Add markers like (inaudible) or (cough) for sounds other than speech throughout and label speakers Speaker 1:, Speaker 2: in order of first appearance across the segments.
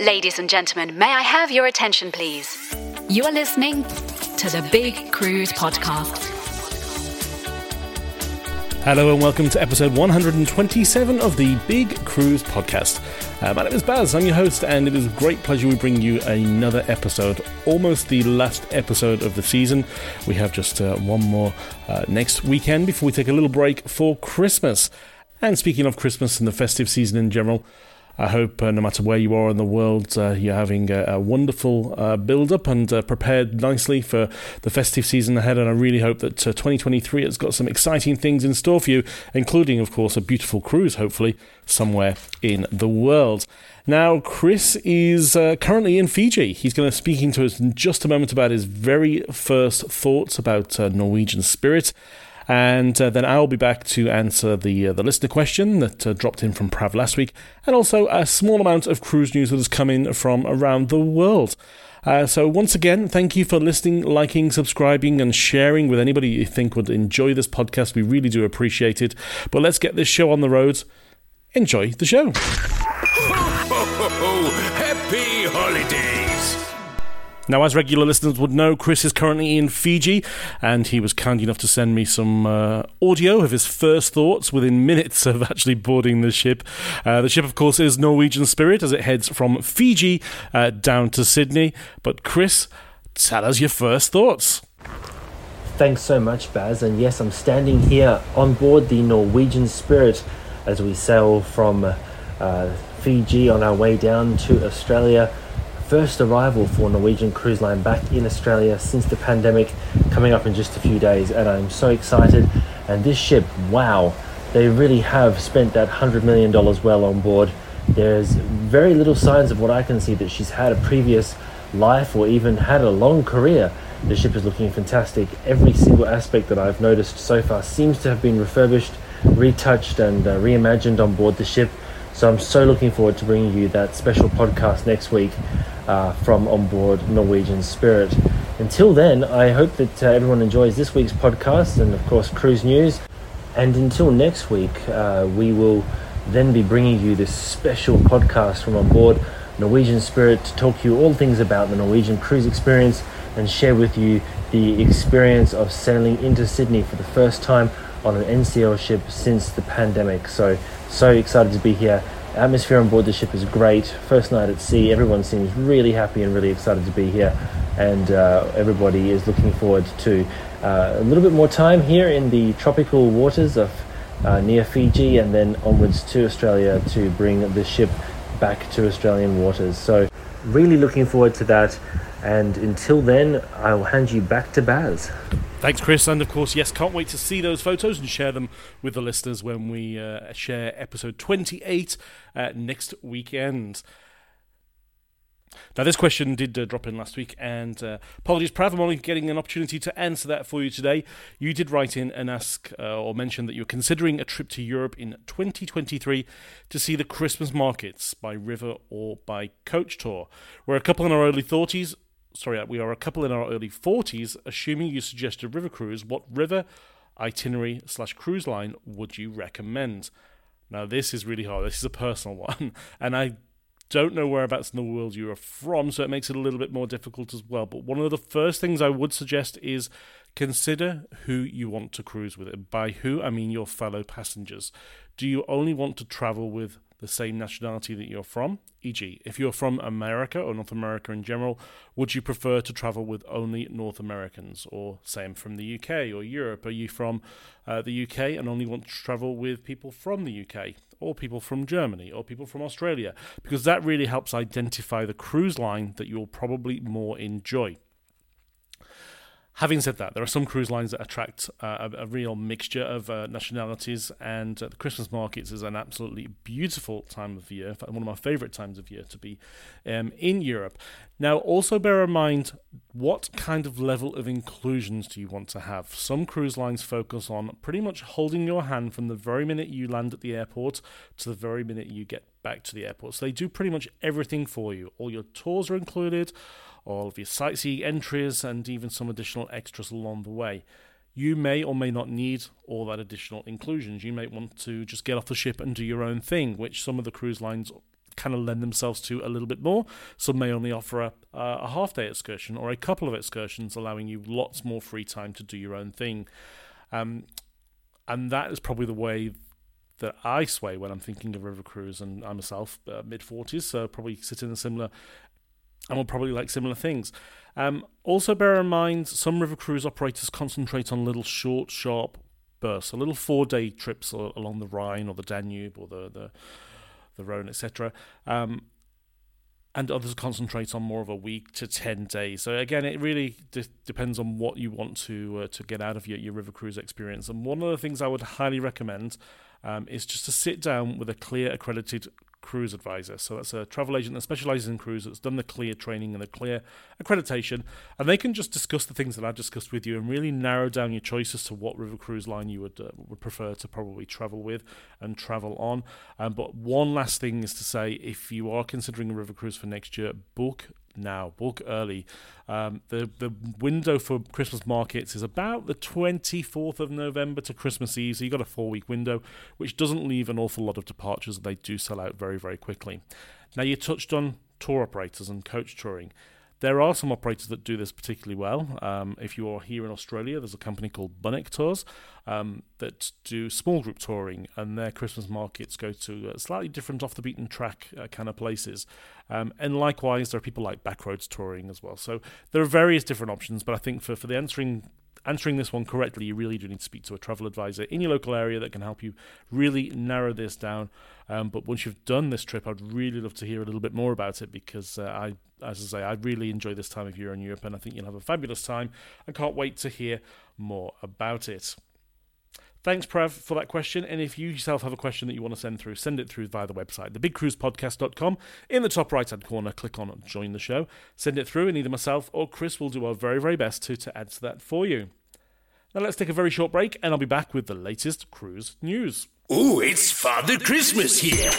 Speaker 1: Ladies and gentlemen, may I have your attention, please? You are listening to the Big Cruise Podcast.
Speaker 2: Hello and welcome to episode 127 of the Big Cruise Podcast. Uh, my name is Baz, I'm your host, and it is a great pleasure we bring you another episode, almost the last episode of the season. We have just uh, one more uh, next weekend before we take a little break for Christmas. And speaking of Christmas and the festive season in general, I hope uh, no matter where you are in the world, uh, you're having a, a wonderful uh, build up and uh, prepared nicely for the festive season ahead. And I really hope that uh, 2023 has got some exciting things in store for you, including, of course, a beautiful cruise, hopefully, somewhere in the world. Now, Chris is uh, currently in Fiji. He's going to be speaking to us in just a moment about his very first thoughts about Norwegian Spirit. And uh, then I'll be back to answer the uh, the listener question that uh, dropped in from Prav last week, and also a small amount of cruise news that has come in from around the world. Uh, so, once again, thank you for listening, liking, subscribing, and sharing with anybody you think would enjoy this podcast. We really do appreciate it. But let's get this show on the road. Enjoy the show.
Speaker 3: Happy holidays!
Speaker 2: Now, as regular listeners would know, Chris is currently in Fiji, and he was kind enough to send me some uh, audio of his first thoughts within (laughs) minutes of actually boarding the ship. Uh, the ship, of course, is Norwegian Spirit as it heads from Fiji uh, down to Sydney. But, Chris, tell us your first thoughts.
Speaker 4: Thanks so much, Baz. And yes, I'm standing here on board the Norwegian Spirit as we sail from uh, Fiji on our way down to Australia first arrival for Norwegian Cruise Line back in Australia since the pandemic, coming up in just a few days, and I'm so excited. And this ship, wow, they really have spent that $100 million well on board. There's very little signs of what I can see that she's had a previous life or even had a long career. The ship is looking fantastic. Every single aspect that I've noticed so far seems to have been refurbished, retouched, and uh, reimagined on board the ship. So I'm so looking forward to bringing you that special podcast next week uh, from on board Norwegian Spirit. Until then, I hope that uh, everyone enjoys this week's podcast and, of course, cruise news. And until next week, uh, we will then be bringing you this special podcast from on board Norwegian Spirit to talk to you all things about the Norwegian cruise experience and share with you the experience of sailing into Sydney for the first time on an NCL ship since the pandemic. So so excited to be here. Atmosphere on board the ship is great. First night at sea, everyone seems really happy and really excited to be here, and uh, everybody is looking forward to uh, a little bit more time here in the tropical waters of uh, near Fiji, and then onwards to Australia to bring the ship back to Australian waters. So, really looking forward to that. And until then, I'll hand you back to Baz.
Speaker 2: Thanks, Chris. And of course, yes, can't wait to see those photos and share them with the listeners when we uh, share episode 28 uh, next weekend. Now, this question did uh, drop in last week, and uh, apologies, Prav, I'm only getting an opportunity to answer that for you today. You did write in and ask uh, or mention that you're considering a trip to Europe in 2023 to see the Christmas markets by river or by coach tour. We're a couple in our early 30s. Sorry, we are a couple in our early 40s. Assuming you suggest a river cruise, what river, itinerary slash cruise line would you recommend? Now, this is really hard. This is a personal (laughs) one, and I don't know whereabouts in the world you are from, so it makes it a little bit more difficult as well. But one of the first things I would suggest is consider who you want to cruise with. By who, I mean your fellow passengers. Do you only want to travel with the same nationality that you're from? E.g., if you're from America or North America in general, would you prefer to travel with only North Americans? Or same from the UK or Europe? Are you from uh, the UK and only want to travel with people from the UK? Or people from Germany or people from Australia? Because that really helps identify the cruise line that you'll probably more enjoy. Having said that, there are some cruise lines that attract uh, a, a, real mixture of uh, nationalities, and uh, the Christmas markets is an absolutely beautiful time of year. In fact, one of my favourite times of year to be um, in Europe. Now, also bear in mind what kind of level of inclusions do you want to have. Some cruise lines focus on pretty much holding your hand from the very minute you land at the airport to the very minute you get back to the airport. So they do pretty much everything for you. All your tours are included all of your sightseeing entries, and even some additional extras along the way. You may or may not need all that additional inclusions. You may want to just get off the ship and do your own thing, which some of the cruise lines kind of lend themselves to a little bit more. Some may only offer a, a half day excursion or a couple of excursions, allowing you lots more free time to do your own thing. Um, and that is probably the way that I sway when I'm thinking of river cruise, and I'm myself uh, mid forties, so probably sit in a similar and will probably like similar things. Um, also, bear in mind some river cruise operators concentrate on little short, sharp bursts, so little four-day trips along the Rhine or the Danube or the the, the Rhone, etc. Um, and others concentrate on more of a week to 10 days. So again, it really de- depends on what you want to uh, to get out of your, your river cruise experience. And one of the things I would highly recommend um, is just to sit down with a CLIA accredited cruise advisor. So that's a travel agent that specializes in cruise that's done the CLIA training and the CLIA accreditation, and they can just discuss the things that I've discussed with you and really narrow down your choices to what river cruise line you would uh, would prefer to probably travel with and travel on. Um, but one last thing is to say, if you are considering a river cruise for next year, book now. Book early. Um, the the window for Christmas markets is about the 24th of November to Christmas Eve, so you've got a four week window, which doesn't leave an awful lot of departures. They do sell out very, very quickly. Now, you touched on tour operators and coach touring. There are some operators that do this particularly well. Um, if you are here in Australia, there's a company called Bunnik Tours um, that do small group touring, and their Christmas markets go to uh, slightly different, off the beaten track uh, kind of places. Um, and likewise, there are people like Backroads Touring as well. So there are various different options, but I think for, for the answering answering this one correctly, you really do need to speak to a travel advisor in your local area that can help you really narrow this down. Um, but once you've done this trip, I'd really love to hear a little bit more about it because uh, I, as I say, I really enjoy this time of year in Europe, and I think you'll have a fabulous time. I can't wait to hear more about it. Thanks, Prav, for that question. And if you yourself have a question that you want to send through, send it through via the website, thebigcruisepodcast.com. In the top right hand corner, click on Join the Show. Send it through, and either myself or Chris will do our very, very best to, to answer that for you. Now, let's take a very short break, and I'll be back with the latest cruise news.
Speaker 3: Oh, it's Father Christmas here.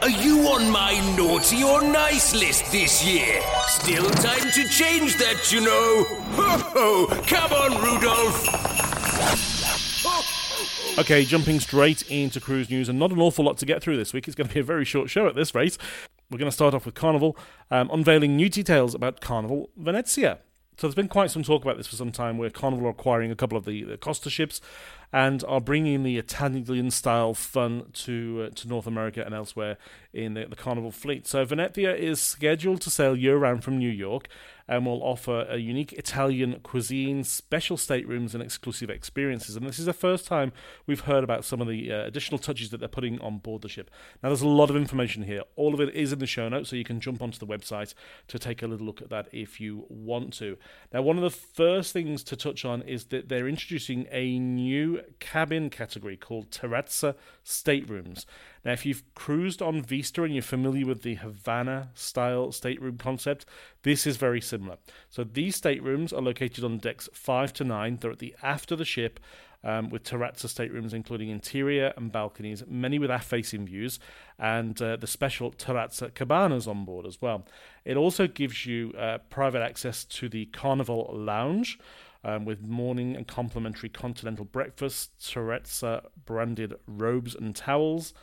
Speaker 3: Are you on my naughty or nice list this year? Still time to change that, you know. Ho ho! Come on, Rudolph.
Speaker 2: Okay, jumping straight into cruise news, and not an awful lot to get through this week. It's going to be a very short show at this rate. We're going to start off with Carnival, um, unveiling new details about Carnival Venezia. So there's been quite some talk about this for some time, where Carnival are acquiring a couple of the, the Costa ships and are bringing the Italian-style fun to uh, to North America and elsewhere in the, the Carnival fleet. So Venezia is scheduled to sail year-round from New York, and will offer a unique Italian cuisine, special staterooms, and exclusive experiences. And this is the first time we've heard about some of the uh, additional touches that they're putting on board the ship. Now, there's a lot of information here. All of it is in the show notes, so you can jump onto the website to take a little look at that if you want to. Now, one of the first things to touch on is that they're introducing a new cabin category called Terrazza Staterooms. Now, if you've cruised on Vista and you're familiar with the Havana style stateroom concept, this is very similar. So these staterooms are located on decks 5 to 9. They're at the aft of the ship. Um, with terrazza staterooms including interior and balconies, many with aft facing views, and uh, the special terrazza cabanas on board as well. It also gives you uh, private access to the Carnival Lounge. Um, with morning and complimentary continental breakfast, terrazza branded robes and towels,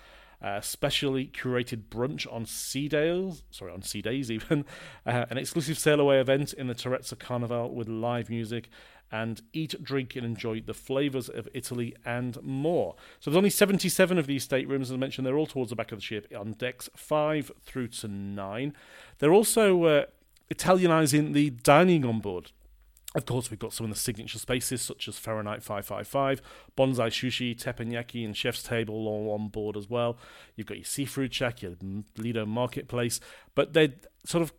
Speaker 2: uh, specially curated brunch on Sea Days, sorry, on Sea Days (laughs) even, uh, an exclusive sail away event in the Terrazza Carnival with live music, and eat, drink, and enjoy the flavours of Italy and more. So there's only 77 of these staterooms, as I mentioned, they're all towards the back of the ship on decks 5 through to 9. They're also uh, Italianising the dining on board. Of course, we've got some of the signature spaces such as Fahrenheit 555, Bonsai Sushi, Teppanyaki, and Chef's Table all on board as well. You've got your seafood shack, your Lido Marketplace, but they're sort of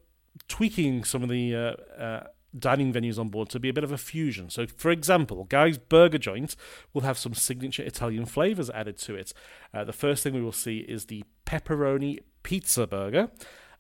Speaker 2: tweaking some of the uh, uh, dining venues on board to be a bit of a fusion. So, for example, Guy's Burger Joint will have some signature Italian flavors added to it. Uh, the first thing we will see is the pepperoni pizza burger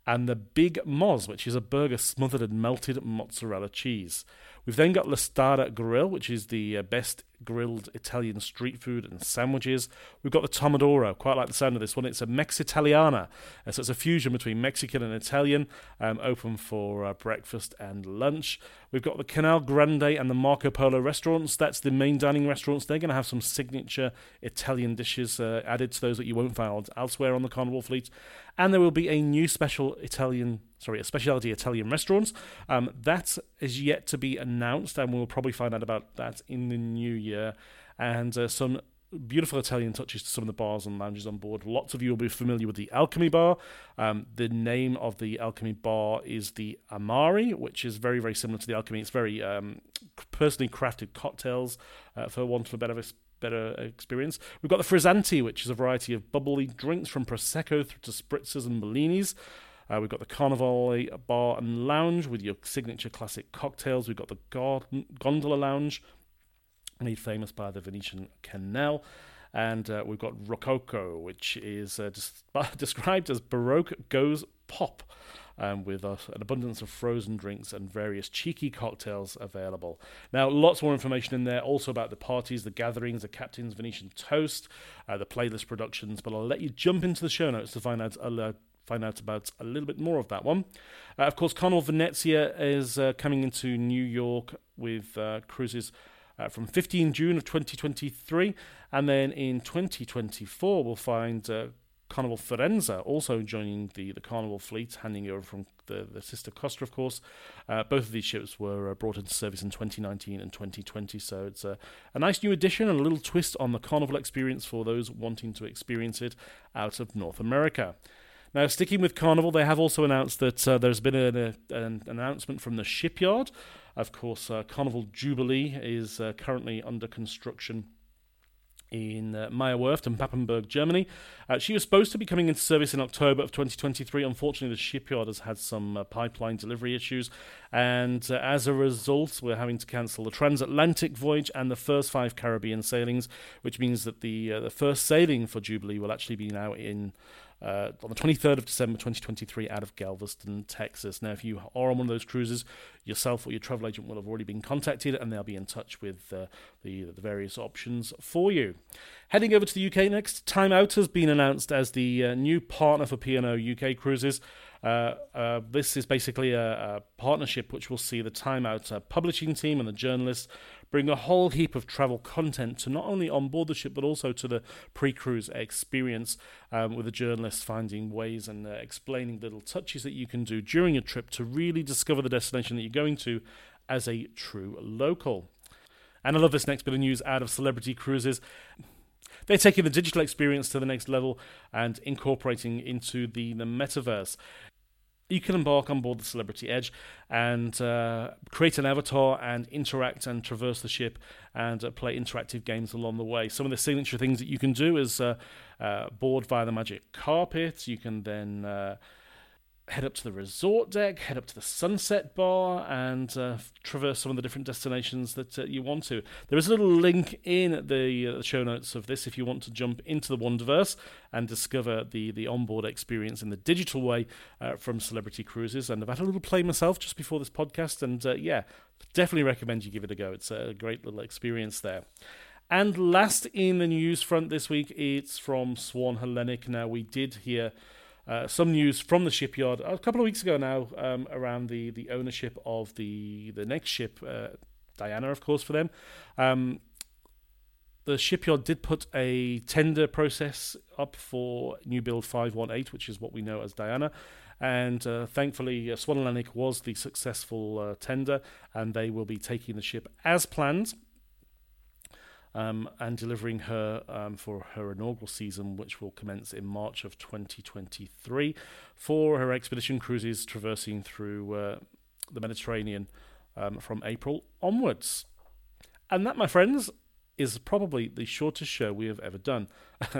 Speaker 2: and the Big Moz, which is a burger smothered in melted mozzarella cheese. We've then got La Strada Grill, which is the uh, best grilled Italian street food and sandwiches. We've got the Tomodoro, quite like the sound of this one. It's a Mexitaliana, uh, so it's a fusion between Mexican and Italian, um, open for uh, breakfast and lunch. We've got the Canal Grande and the Marco Polo restaurants. That's the main dining restaurants. They're going to have some signature Italian dishes uh, added to those that you won't find elsewhere on the Carnival fleet. And there will be a new special Italian sorry, a specialty Italian restaurants. Um, that is yet to be announced, and we'll probably find out about that in the new year. And uh, some beautiful Italian touches to some of the bars and lounges on board. Lots of you will be familiar with the Alchemy Bar. Um, the name of the Alchemy Bar is the Amari, which is very, very similar to the Alchemy. It's very um, personally crafted cocktails, uh, for want of a better better experience. We've got the Frizzanti, which is a variety of bubbly drinks from Prosecco through to spritzers and Bellinis. Uh, we've got the Carnival Bar and Lounge with your signature classic cocktails. We've got the Gondola Lounge, made famous by the Venetian Canal. And uh, we've got Rococo, which is uh, (laughs) described as Baroque goes pop. Um, with an abundance of frozen drinks and various cheeky cocktails available. Now, lots more information in there, also about the parties, the gatherings, the Captain's Venetian Toast, uh, the playlist productions. But I'll let you jump into the show notes to find out a, find out about a little bit more of that one. Uh, of course, Carnival Venezia is uh, coming into New York with uh, cruises. Uh, from 15 June of 2023, and then in 2024 we'll find uh, Carnival Firenze also joining the, the Carnival fleet, handing over from the, the sister Costa, of course. Uh, both of these ships were uh, brought into service in 2019 and 2020, so it's a, a nice new addition and a little twist on the Carnival experience for those wanting to experience it out of North America. Now, sticking with Carnival, they have also announced that uh, there's been a, a, an announcement from the shipyard. Of course, uh, Carnival Jubilee is uh, currently under construction in uh, Meyerwerft and Papenburg, Germany. Uh, she was supposed to be coming into service in October of 2023. Unfortunately, the shipyard has had some uh, pipeline delivery issues, and uh, as a result, we're having to cancel the transatlantic voyage and the first five Caribbean sailings, which means that the the first sailing for Jubilee will actually be now in uh, on the 23rd of December 2023 out of Galveston, Texas. Now, if you are on one of those cruises, yourself or your travel agent will have already been contacted and they'll be in touch with uh, the, the various options for you. Heading over to the UK next, Time Out has been announced as the uh, new partner for P&O UK Cruises. Uh, uh, this is basically a, a, partnership which will see the Time Out uh, publishing team and the journalists bring a whole heap of travel content to not only on board the ship but also to the pre-cruise experience um, with the journalists finding ways and uh, explaining little touches that you can do during your trip to really discover the destination that you're going to as a true local. And I love this next bit of news out of Celebrity Cruises. They're taking the digital experience to the next level and incorporating into the, the metaverse. You can embark on board the Celebrity Edge and uh, create an avatar and interact and traverse the ship and uh, play interactive games along the way. Some of the signature things that you can do is uh, uh board via the magic carpet. You can then uh, head up to the resort deck, head up to the sunset bar, and uh, traverse some of the different destinations that uh, you want to. There is a little link in the uh, show notes of this if you want to jump into the Wonderverse and discover the, the onboard experience in the digital way uh, from Celebrity Cruises. And I've had a little play myself just before this podcast, and uh, yeah, definitely recommend you give it a go. It's a great little experience there. And last in the news front this week, it's from Swan Hellenic. Now, we did hear uh, some news from the shipyard a couple of weeks ago now um, around the, the ownership of the, the next ship, uh, Diana, of course, for them. Um, the shipyard did put a tender process up for new build 518, which is what we know as Diana. And uh, thankfully, uh, Swan Hellenic was the successful uh, tender, and they will be taking the ship as planned um, and delivering her um, for her inaugural season, which will commence in March of 2023, for her expedition cruises traversing through uh, the Mediterranean um, from April onwards. And that, my friends, is probably the shortest show we have ever done.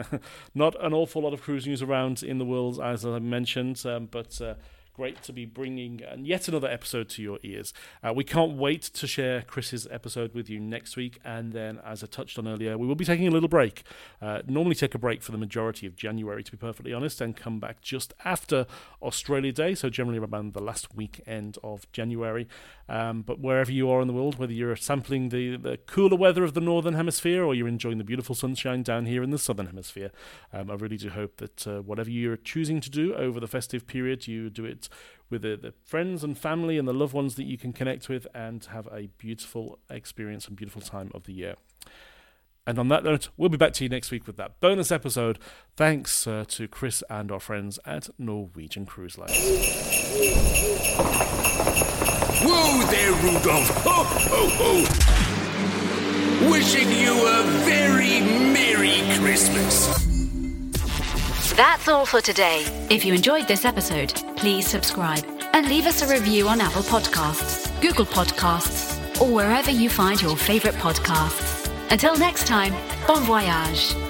Speaker 2: (laughs) Not an awful lot of cruise news around in the world, as I mentioned, um, but. Uh, great to be bringing yet another episode to your ears. Uh, we can't wait to share Chris's episode with you next week. And then, as I touched on earlier, we will be taking a little break. Uh, normally take a break for the majority of January, to be perfectly honest, and come back just after Australia Day. So, generally around the last weekend of January. Um, but wherever you are in the world, whether you're sampling the, the cooler weather of the northern hemisphere or you're enjoying the beautiful sunshine down here in the southern hemisphere, um, I really do hope that uh, whatever you're choosing to do over the festive period, you do it with the, the, friends and family and the loved ones that you can connect with and have a beautiful experience and beautiful time of the year. And on that note, we'll be back to you next week with that bonus episode. Thanks uh, to Chris and our friends at Norwegian Cruise Lines.
Speaker 3: Whoa there, Rudolph! Ho, ho, ho! Wishing you a very Merry Christmas!
Speaker 1: That's all for today. If you enjoyed this episode, please subscribe and leave us a review on Apple Podcasts, Google Podcasts, or wherever you find your favorite podcasts. Until next time, bon voyage.